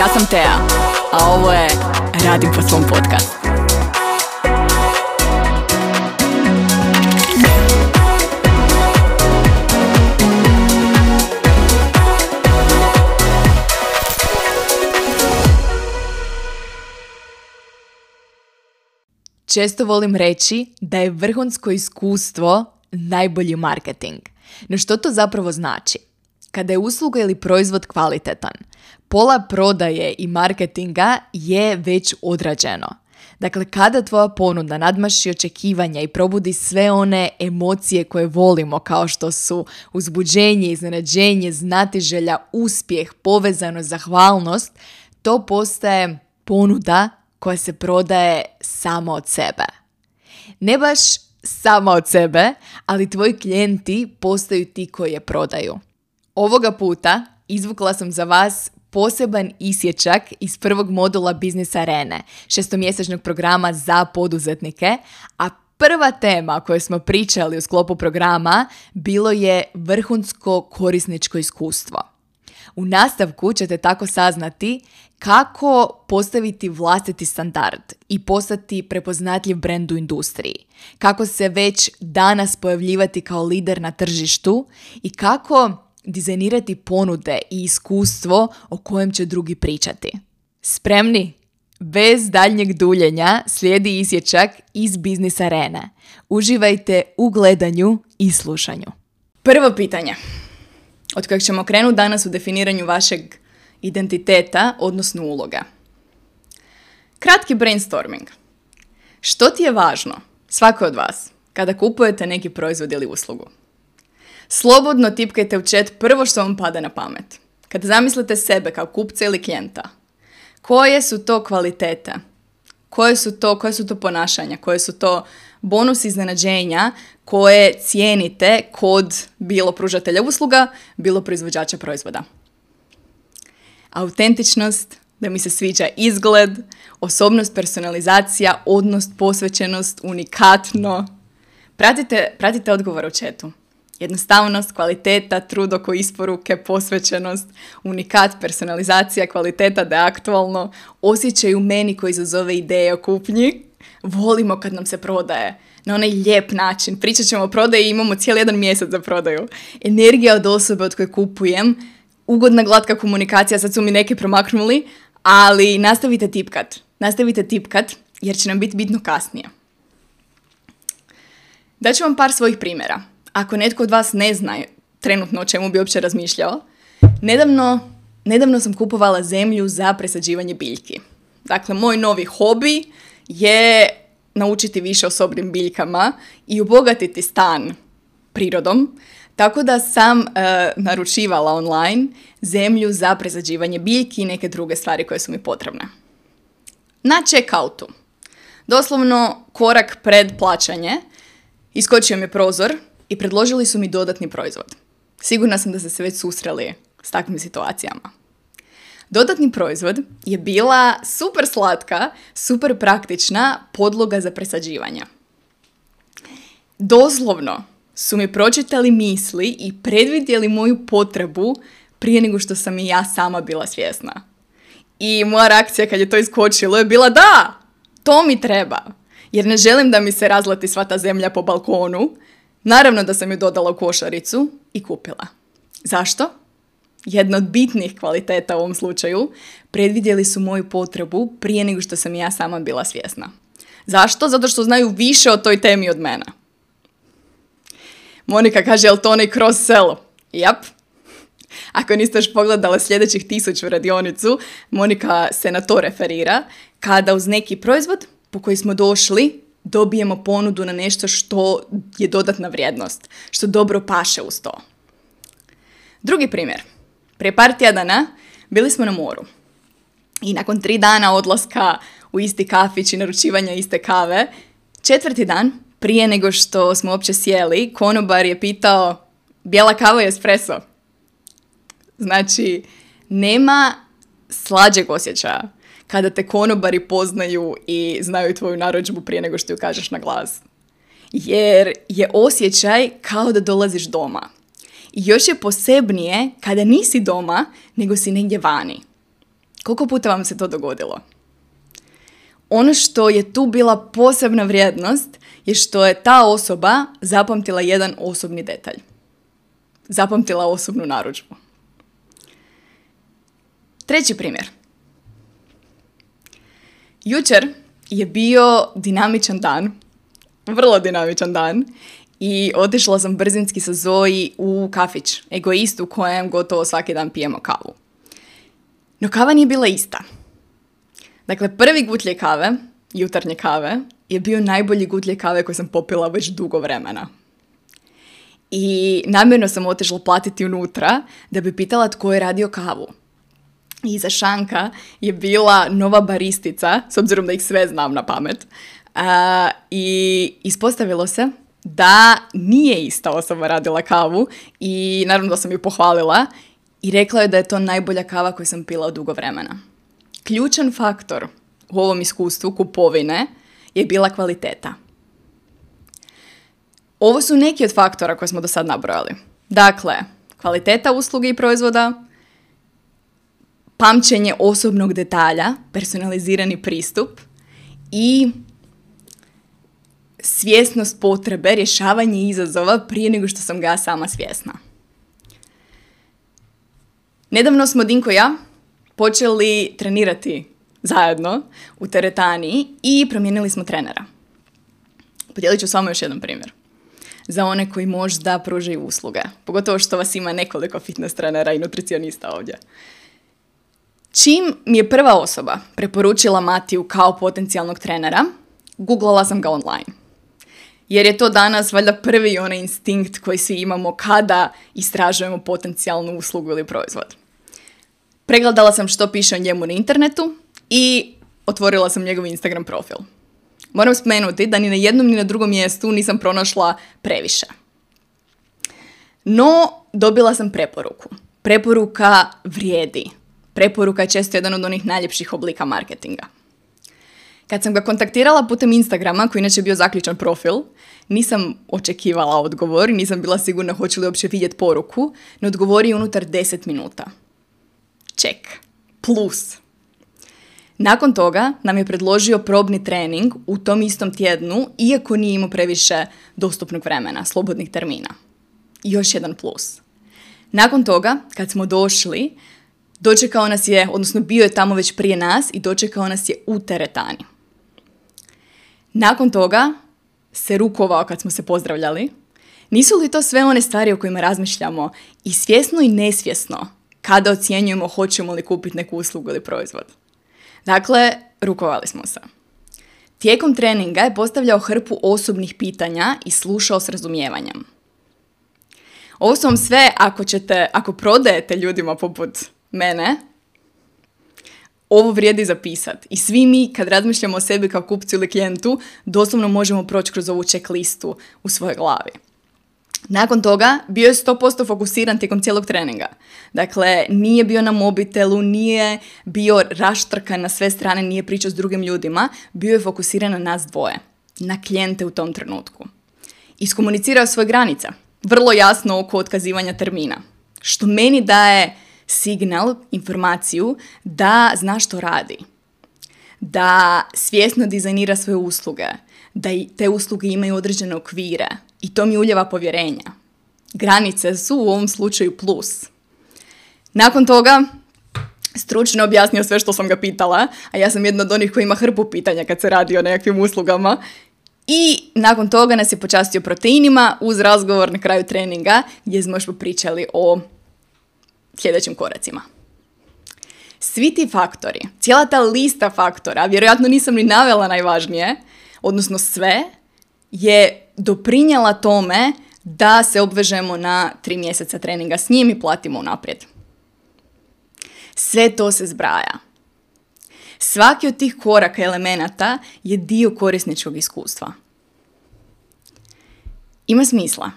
Ja sam Tea, a ovo je Radim po svom podcast. Često volim reći da je vrhunsko iskustvo najbolji marketing. No što to zapravo znači? Kada je usluga ili proizvod kvalitetan, pola prodaje i marketinga je već odrađeno. Dakle, kada tvoja ponuda nadmaši očekivanja i probudi sve one emocije koje volimo, kao što su uzbuđenje, iznenađenje, znatiželja, uspjeh, povezano, zahvalnost, to postaje ponuda koja se prodaje samo od sebe. Ne baš sama od sebe, ali tvoji klijenti postaju ti koji je prodaju. Ovoga puta izvukla sam za vas poseban isječak iz prvog modula Biznis Arene, šestomjesečnog programa za poduzetnike, a prva tema o kojoj smo pričali u sklopu programa bilo je vrhunsko korisničko iskustvo. U nastavku ćete tako saznati kako postaviti vlastiti standard i postati prepoznatljiv brend u industriji, kako se već danas pojavljivati kao lider na tržištu i kako dizajnirati ponude i iskustvo o kojem će drugi pričati. Spremni? Bez daljnjeg duljenja slijedi isječak iz biznis arene. Uživajte u gledanju i slušanju. Prvo pitanje od kojeg ćemo krenuti danas u definiranju vašeg identiteta, odnosno uloga. Kratki brainstorming. Što ti je važno, svako od vas, kada kupujete neki proizvod ili uslugu? Slobodno tipkajte u chat prvo što vam pada na pamet. Kada zamislite sebe kao kupca ili klijenta, koje su to kvalitete? Koje su to, koje su to ponašanja? Koje su to bonus iznenađenja koje cijenite kod bilo pružatelja usluga, bilo proizvođača proizvoda? Autentičnost, da mi se sviđa izgled, osobnost, personalizacija, odnos, posvećenost, unikatno. Pratite, pratite odgovor u četu. Jednostavnost, kvaliteta, trud oko isporuke, posvećenost, unikat, personalizacija, kvaliteta da je aktualno, osjećaj u meni koji izazove ideje o kupnji. Volimo kad nam se prodaje na onaj lijep način. Pričat ćemo o prodaji i imamo cijeli jedan mjesec za prodaju. Energija od osobe od koje kupujem, ugodna glatka komunikacija, sad su mi neki promaknuli, ali nastavite tipkat. Nastavite tipkat jer će nam biti bitno kasnije. Daću vam par svojih primjera ako netko od vas ne zna trenutno o čemu bi uopće razmišljao, nedavno, nedavno sam kupovala zemlju za presađivanje biljki. Dakle, moj novi hobi je naučiti više o sobrim biljkama i obogatiti stan prirodom, tako da sam e, naručivala online zemlju za presađivanje biljki i neke druge stvari koje su mi potrebne. Na checkoutu, doslovno korak pred plaćanje, iskočio mi prozor i predložili su mi dodatni proizvod. Sigurna sam da ste se već susreli s takvim situacijama. Dodatni proizvod je bila super slatka, super praktična podloga za presađivanje. Doslovno su mi pročitali misli i predvidjeli moju potrebu prije nego što sam i ja sama bila svjesna. I moja reakcija kad je to iskočilo je bila da, to mi treba. Jer ne želim da mi se razlati sva ta zemlja po balkonu, Naravno da sam ju dodala u košaricu i kupila. Zašto? Jedna od bitnih kvaliteta u ovom slučaju, predvidjeli su moju potrebu prije nego što sam ja sama bila svjesna. Zašto? Zato što znaju više o toj temi od mene. Monika kaže, jel to onaj cross sell? Jap. Ako niste još pogledali sljedećih tisuću radionicu, Monika se na to referira, kada uz neki proizvod po koji smo došli dobijemo ponudu na nešto što je dodatna vrijednost, što dobro paše uz to. Drugi primjer. Prije par tjedana bili smo na moru. I nakon tri dana odlaska u isti kafić i naručivanja iste kave, četvrti dan, prije nego što smo uopće sjeli, konobar je pitao bijela kava je espresso. Znači, nema slađeg osjećaja kada te konobari poznaju i znaju tvoju narudžbu prije nego što ju kažeš na glas. Jer je osjećaj kao da dolaziš doma. I još je posebnije kada nisi doma, nego si negdje vani. Koliko puta vam se to dogodilo? Ono što je tu bila posebna vrijednost je što je ta osoba zapamtila jedan osobni detalj. Zapamtila osobnu narudžbu. Treći primjer. Jučer je bio dinamičan dan, vrlo dinamičan dan i otišla sam brzinski sa Zoji u kafić, egoist u kojem gotovo svaki dan pijemo kavu. No kava nije bila ista. Dakle, prvi gutlje kave, jutarnje kave, je bio najbolji gutlje kave koji sam popila već dugo vremena. I namjerno sam otišla platiti unutra da bi pitala tko je radio kavu. I za Šanka je bila nova baristica, s obzirom da ih sve znam na pamet. I ispostavilo se da nije ista osoba radila kavu i naravno da sam ju pohvalila i rekla je da je to najbolja kava koju sam pila od dugo vremena. Ključan faktor u ovom iskustvu kupovine je bila kvaliteta. Ovo su neki od faktora koje smo do sad nabrojali. Dakle, kvaliteta usluge i proizvoda, pamćenje osobnog detalja, personalizirani pristup i svjesnost potrebe, rješavanje izazova prije nego što sam ga sama svjesna. Nedavno smo Dinko i ja počeli trenirati zajedno u teretani i promijenili smo trenera. Podijelit ću s vama još jedan primjer. Za one koji možda pružaju usluge. Pogotovo što vas ima nekoliko fitness trenera i nutricionista ovdje. Čim mi je prva osoba preporučila Matiju kao potencijalnog trenera, googlala sam ga online. Jer je to danas valjda prvi onaj instinkt koji svi imamo kada istražujemo potencijalnu uslugu ili proizvod. Pregledala sam što piše o njemu na internetu i otvorila sam njegov Instagram profil. Moram spomenuti da ni na jednom ni na drugom mjestu nisam pronašla previše. No, dobila sam preporuku. Preporuka vrijedi. Preporuka je često jedan od onih najljepših oblika marketinga. Kad sam ga kontaktirala putem Instagrama, koji inače bio zaključan profil, nisam očekivala odgovor, nisam bila sigurna hoću li uopće vidjeti poruku, no odgovori unutar 10 minuta. Ček. Plus. Nakon toga nam je predložio probni trening u tom istom tjednu, iako nije imao previše dostupnog vremena, slobodnih termina. I još jedan plus. Nakon toga, kad smo došli, dočekao nas je, odnosno bio je tamo već prije nas i dočekao nas je u teretani. Nakon toga se rukovao kad smo se pozdravljali. Nisu li to sve one stvari o kojima razmišljamo i svjesno i nesvjesno kada ocjenjujemo hoćemo li kupiti neku uslugu ili proizvod? Dakle, rukovali smo se. Tijekom treninga je postavljao hrpu osobnih pitanja i slušao s razumijevanjem. Ovo su vam sve ako ćete, ako prodajete ljudima poput mene, ovo vrijedi zapisati. I svi mi kad razmišljamo o sebi kao kupcu ili klijentu, doslovno možemo proći kroz ovu checklistu u svojoj glavi. Nakon toga bio je 100% fokusiran tijekom cijelog treninga. Dakle, nije bio na mobitelu, nije bio raštrkan na sve strane, nije pričao s drugim ljudima, bio je fokusiran na nas dvoje, na klijente u tom trenutku. Iskomunicirao svoje granice, vrlo jasno oko otkazivanja termina, što meni daje signal, informaciju da zna što radi. Da svjesno dizajnira svoje usluge, da te usluge imaju određene okvire i to mi uljeva povjerenja. Granice su u ovom slučaju plus. Nakon toga stručno objasnio sve što sam ga pitala, a ja sam jedna od onih koji ima hrpu pitanja kad se radi o nekakvim uslugama. I nakon toga nas je počastio proteinima uz razgovor na kraju treninga gdje smo još popričali o sljedećim koracima. Svi ti faktori, cijela ta lista faktora, vjerojatno nisam ni navela najvažnije, odnosno sve, je doprinjala tome da se obvežemo na tri mjeseca treninga s njim i platimo unaprijed. Sve to se zbraja. Svaki od tih koraka elemenata je dio korisničkog iskustva. Ima smisla.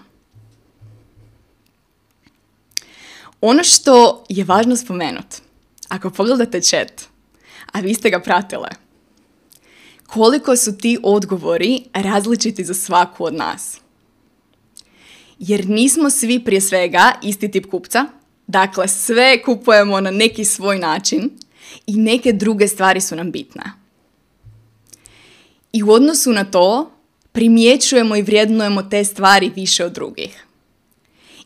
Ono što je važno spomenuti, ako pogledate chat, a vi ste ga pratile, koliko su ti odgovori različiti za svaku od nas. Jer nismo svi prije svega isti tip kupca, dakle sve kupujemo na neki svoj način i neke druge stvari su nam bitne. I u odnosu na to primjećujemo i vrijednujemo te stvari više od drugih.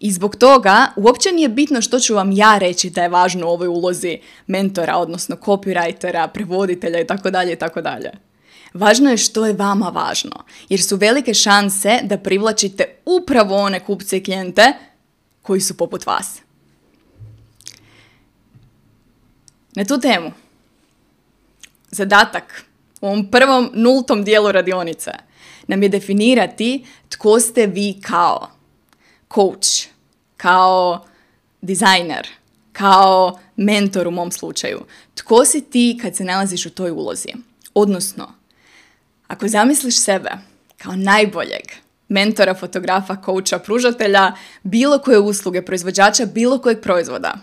I zbog toga uopće nije bitno što ću vam ja reći da je važno u ovoj ulozi mentora, odnosno copywritera, prevoditelja i tako dalje i tako dalje. Važno je što je vama važno, jer su velike šanse da privlačite upravo one kupce i klijente koji su poput vas. Na tu temu, zadatak u ovom prvom nultom dijelu radionice nam je definirati tko ste vi kao coach, kao dizajner, kao mentor u mom slučaju. Tko si ti kad se nalaziš u toj ulozi? Odnosno, ako zamisliš sebe kao najboljeg mentora, fotografa, coacha, pružatelja, bilo koje usluge, proizvođača, bilo kojeg proizvoda,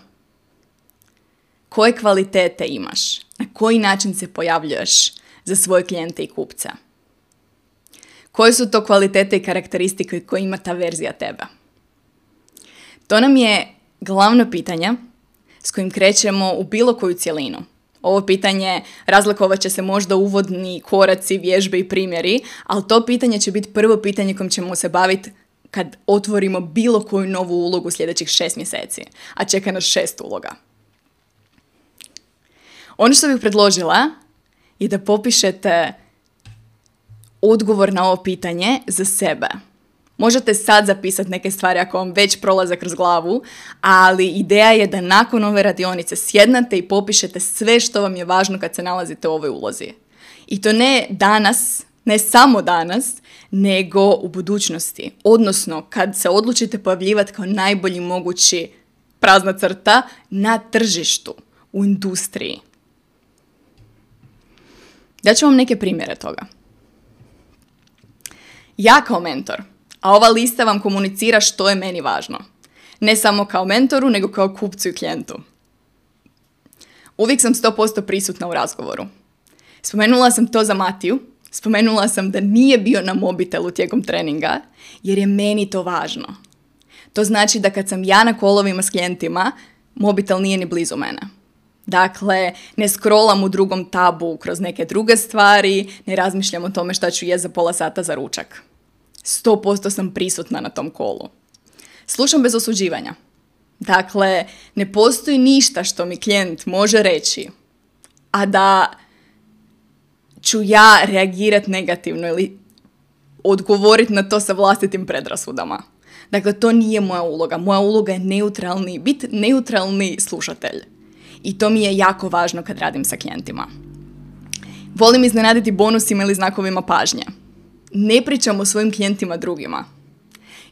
koje kvalitete imaš, na koji način se pojavljuješ za svoje klijente i kupce. Koje su to kvalitete i karakteristike koje ima ta verzija tebe? To nam je glavno pitanje s kojim krećemo u bilo koju cjelinu. Ovo pitanje razlikovat će se možda uvodni koraci, vježbe i primjeri, ali to pitanje će biti prvo pitanje kojim ćemo se baviti kad otvorimo bilo koju novu ulogu sljedećih šest mjeseci, a čeka nas šest uloga. Ono što bih predložila je da popišete odgovor na ovo pitanje za sebe. Možete sad zapisati neke stvari ako vam već prolaze kroz glavu, ali ideja je da nakon ove radionice sjednate i popišete sve što vam je važno kad se nalazite u ovoj ulozi. I to ne danas, ne samo danas, nego u budućnosti. Odnosno, kad se odlučite pojavljivati kao najbolji mogući prazna crta na tržištu, u industriji. Ja ću vam neke primjere toga. Ja kao mentor – a ova lista vam komunicira što je meni važno. Ne samo kao mentoru, nego kao kupcu i klijentu. Uvijek sam 100% prisutna u razgovoru. Spomenula sam to za Matiju, spomenula sam da nije bio na mobitelu tijekom treninga, jer je meni to važno. To znači da kad sam ja na kolovima s klijentima, mobitel nije ni blizu mene. Dakle, ne scrollam u drugom tabu kroz neke druge stvari, ne razmišljam o tome šta ću je za pola sata za ručak. 100% sam prisutna na tom kolu. Slušam bez osuđivanja. Dakle, ne postoji ništa što mi klijent može reći, a da ću ja reagirati negativno ili odgovoriti na to sa vlastitim predrasudama. Dakle, to nije moja uloga. Moja uloga je neutralni, biti neutralni slušatelj. I to mi je jako važno kad radim sa klijentima. Volim iznenaditi bonusima ili znakovima pažnje ne pričamo svojim klijentima drugima.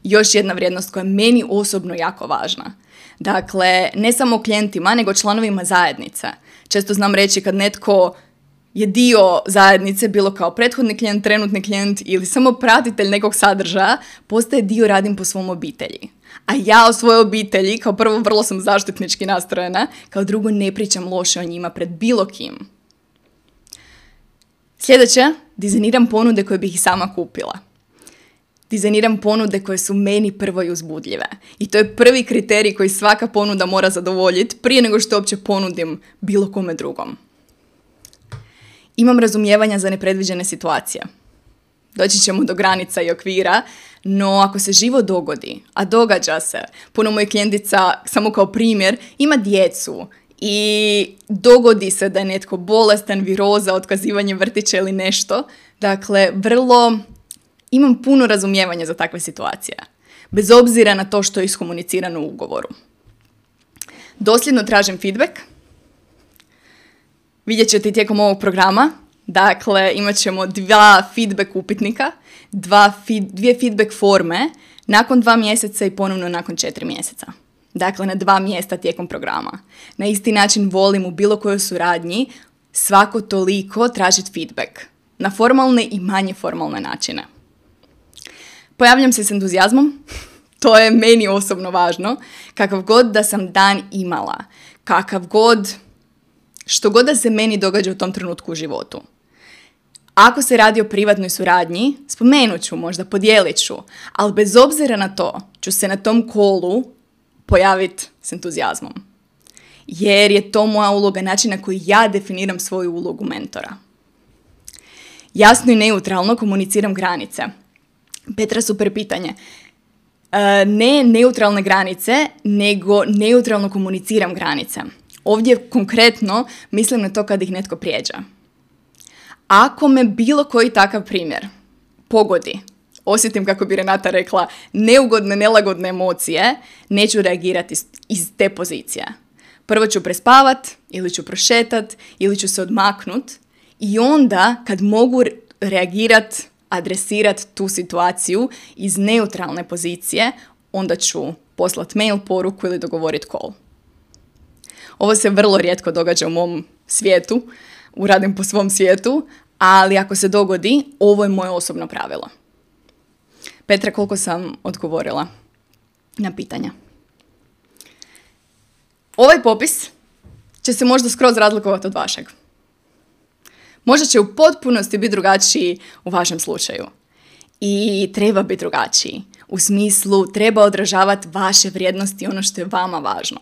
Još jedna vrijednost koja je meni osobno jako važna. Dakle, ne samo klijentima, nego članovima zajednice. Često znam reći kad netko je dio zajednice, bilo kao prethodni klijent, trenutni klijent ili samo pratitelj nekog sadržaja, postaje dio radim po svom obitelji. A ja o svojoj obitelji, kao prvo vrlo sam zaštitnički nastrojena, kao drugo ne pričam loše o njima pred bilo kim. Sljedeće, dizajniram ponude koje bih i sama kupila. Dizajniram ponude koje su meni prvo i uzbudljive. I to je prvi kriterij koji svaka ponuda mora zadovoljiti prije nego što uopće ponudim bilo kome drugom. Imam razumijevanja za nepredviđene situacije. Doći ćemo do granica i okvira, no ako se živo dogodi, a događa se, puno mojih klijentica, samo kao primjer, ima djecu, i dogodi se da je netko bolestan, viroza, otkazivanje vrtića ili nešto. Dakle, vrlo imam puno razumijevanja za takve situacije. Bez obzira na to što je iskomunicirano u ugovoru. Dosljedno tražim feedback. Vidjet ćete tijekom ovog programa. Dakle, imat ćemo dva feedback upitnika, dva dvije feedback forme nakon dva mjeseca i ponovno nakon četiri mjeseca. Dakle, na dva mjesta tijekom programa. Na isti način volim u bilo kojoj suradnji svako toliko tražiti feedback. Na formalne i manje formalne načine. Pojavljam se s entuzijazmom. To je meni osobno važno. Kakav god da sam dan imala. Kakav god, što god da se meni događa u tom trenutku u životu. Ako se radi o privatnoj suradnji, spomenut ću, možda podijelit ću, ali bez obzira na to ću se na tom kolu pojaviti s entuzijazmom. jer je to moja uloga, način na koji ja definiram svoju ulogu mentora. Jasno i neutralno komuniciram granice. Petra, super pitanje. E, ne neutralne granice, nego neutralno komuniciram granice. Ovdje konkretno mislim na to kad ih netko prijeđa. Ako me bilo koji takav primjer pogodi, osjetim kako bi Renata rekla neugodne, nelagodne emocije, neću reagirati iz te pozicije. Prvo ću prespavat, ili ću prošetat, ili ću se odmaknut i onda kad mogu reagirat, adresirat tu situaciju iz neutralne pozicije, onda ću poslat mail, poruku ili dogovorit call. Ovo se vrlo rijetko događa u mom svijetu, uradim po svom svijetu, ali ako se dogodi, ovo je moje osobno pravilo. Petra, koliko sam odgovorila na pitanja? Ovaj popis će se možda skroz razlikovati od vašeg. Možda će u potpunosti biti drugačiji u vašem slučaju. I treba biti drugačiji. U smislu treba odražavati vaše vrijednosti i ono što je vama važno.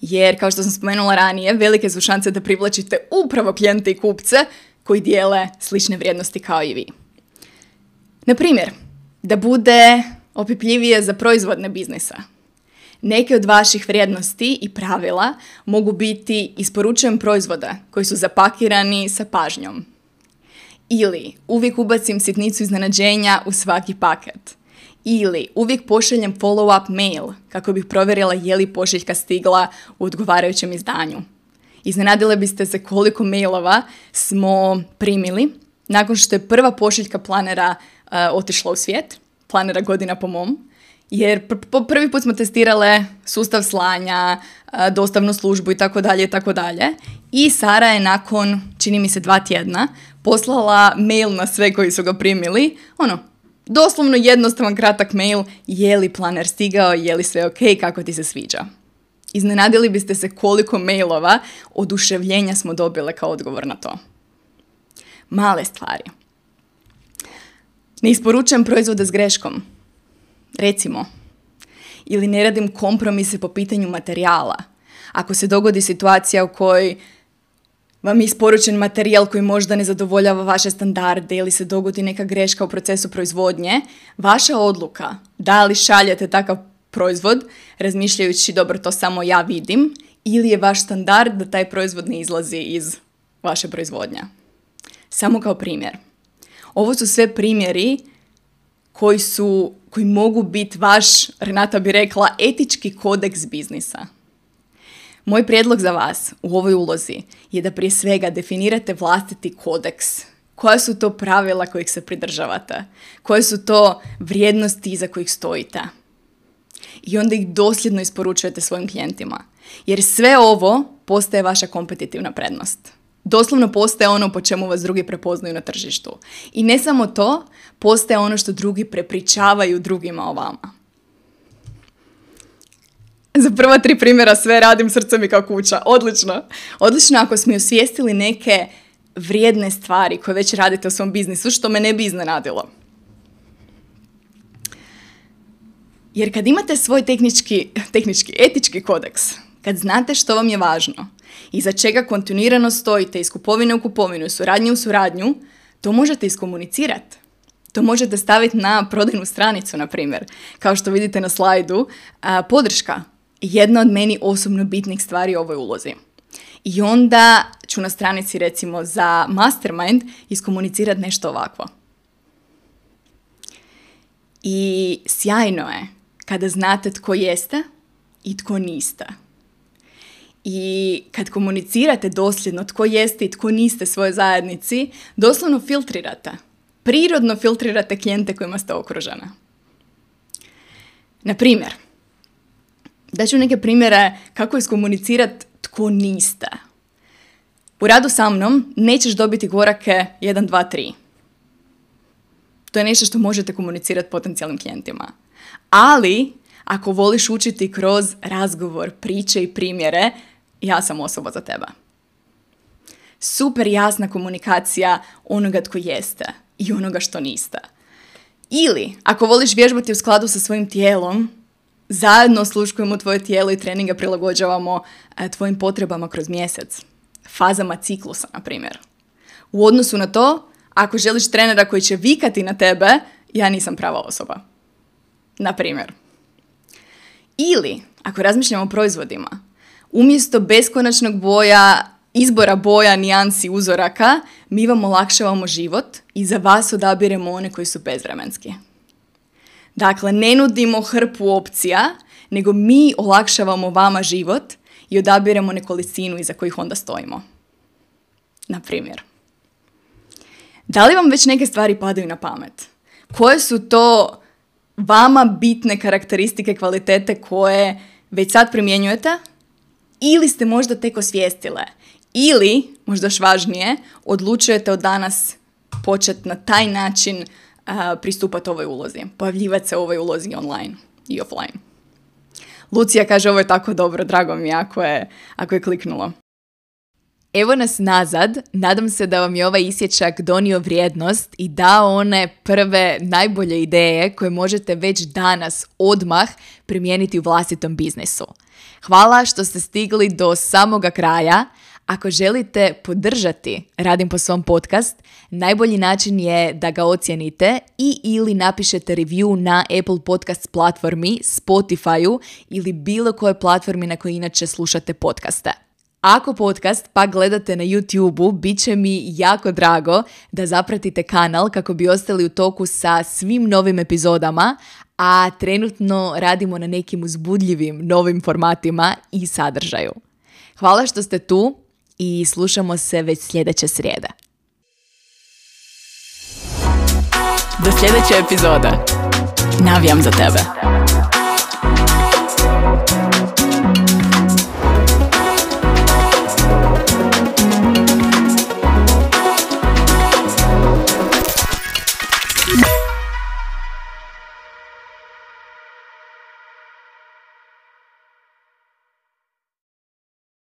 Jer, kao što sam spomenula ranije, velike su šanse da privlačite upravo klijente i kupce koji dijele slične vrijednosti kao i vi. Na primjer, da bude opipljivije za proizvodne biznisa. Neke od vaših vrijednosti i pravila mogu biti isporučujem proizvoda koji su zapakirani sa pažnjom. Ili uvijek ubacim sitnicu iznenađenja u svaki paket. Ili uvijek pošaljem follow-up mail kako bih provjerila je li pošiljka stigla u odgovarajućem izdanju. Iznenadile biste se koliko mailova smo primili nakon što je prva pošiljka planera otišla u svijet, planera godina po mom, jer pr- prvi put smo testirale sustav slanja, uh, dostavnu službu i tako dalje i tako dalje. I Sara je nakon, čini mi se, dva tjedna poslala mail na sve koji su ga primili, ono, doslovno jednostavan kratak mail, je li planer stigao, je li sve ok, kako ti se sviđa. Iznenadili biste se koliko mailova oduševljenja smo dobile kao odgovor na to. Male stvari. Ne isporučujem proizvode s greškom. Recimo. Ili ne radim kompromise po pitanju materijala. Ako se dogodi situacija u kojoj vam je isporučen materijal koji možda ne zadovoljava vaše standarde ili se dogodi neka greška u procesu proizvodnje, vaša odluka da li šaljete takav proizvod, razmišljajući dobro to samo ja vidim, ili je vaš standard da taj proizvod ne izlazi iz vaše proizvodnja. Samo kao primjer. Ovo su sve primjeri koji su, koji mogu biti vaš, Renata bi rekla, etički kodeks biznisa. Moj prijedlog za vas u ovoj ulozi je da prije svega definirate vlastiti kodeks. Koja su to pravila kojih se pridržavate? Koje su to vrijednosti iza kojih stojite? I onda ih dosljedno isporučujete svojim klijentima. Jer sve ovo postaje vaša kompetitivna prednost doslovno postaje ono po čemu vas drugi prepoznaju na tržištu. I ne samo to, postaje ono što drugi prepričavaju drugima o vama. Za prva tri primjera sve radim srcem i kao kuća. Odlično. Odlično ako smo osvijestili neke vrijedne stvari koje već radite u svom biznisu, što me ne bi iznenadilo. Jer kad imate svoj tehnički, tehnički, etički kodeks, kad znate što vam je važno, iza čega kontinuirano stojite iz kupovine u kupovinu, suradnje u suradnju, to možete iskomunicirati. To možete staviti na prodajnu stranicu, na primjer. Kao što vidite na slajdu, a, podrška. Jedna od meni osobno bitnih stvari u ovoj ulozi. I onda ću na stranici recimo za mastermind iskomunicirati nešto ovako. I sjajno je kada znate tko jeste i tko niste. I kad komunicirate dosljedno tko jeste i tko niste svojoj zajednici, doslovno filtrirate. Prirodno filtrirate klijente kojima ste okružena. Na primjer, daću neke primjere kako iskomunicirati tko niste. U radu sa mnom nećeš dobiti gorake 1, 2, 3. To je nešto što možete komunicirati potencijalnim klijentima. Ali, ako voliš učiti kroz razgovor, priče i primjere, ja sam osoba za tebe. Super jasna komunikacija onoga tko jeste i onoga što niste. Ili, ako voliš vježbati u skladu sa svojim tijelom, zajedno sluškujemo tvoje tijelo i treninga prilagođavamo e, tvojim potrebama kroz mjesec. Fazama ciklusa, na primjer. U odnosu na to, ako želiš trenera koji će vikati na tebe, ja nisam prava osoba. Na primjer. Ili, ako razmišljamo o proizvodima, umjesto beskonačnog boja, izbora boja, nijansi, uzoraka, mi vam olakšavamo život i za vas odabiremo one koji su bezvremenski. Dakle, ne nudimo hrpu opcija, nego mi olakšavamo vama život i odabiremo nekolicinu iza kojih onda stojimo. Na primjer. Da li vam već neke stvari padaju na pamet? Koje su to vama bitne karakteristike, kvalitete koje već sad primjenjujete ili ste možda tek osvijestile ili, možda još važnije, odlučujete od danas početi na taj način uh, pristupati ovoj ulozi, pojavljivati se ovoj ulozi online i offline. Lucija kaže ovo je tako dobro, drago mi je ako je, ako je kliknulo. Evo nas nazad, nadam se da vam je ovaj isječak donio vrijednost i dao one prve najbolje ideje koje možete već danas odmah primijeniti u vlastitom biznisu. Hvala što ste stigli do samoga kraja. Ako želite podržati Radim po svom podcast, najbolji način je da ga ocijenite i ili napišete review na Apple Podcast platformi, Spotifyu ili bilo kojoj platformi na kojoj inače slušate podcaste. Ako podcast pa gledate na YouTube-u, bit će mi jako drago da zapratite kanal kako bi ostali u toku sa svim novim epizodama, a trenutno radimo na nekim uzbudljivim novim formatima i sadržaju. Hvala što ste tu i slušamo se već sljedeće srijede. Do sljedeće epizode. Navijam za tebe.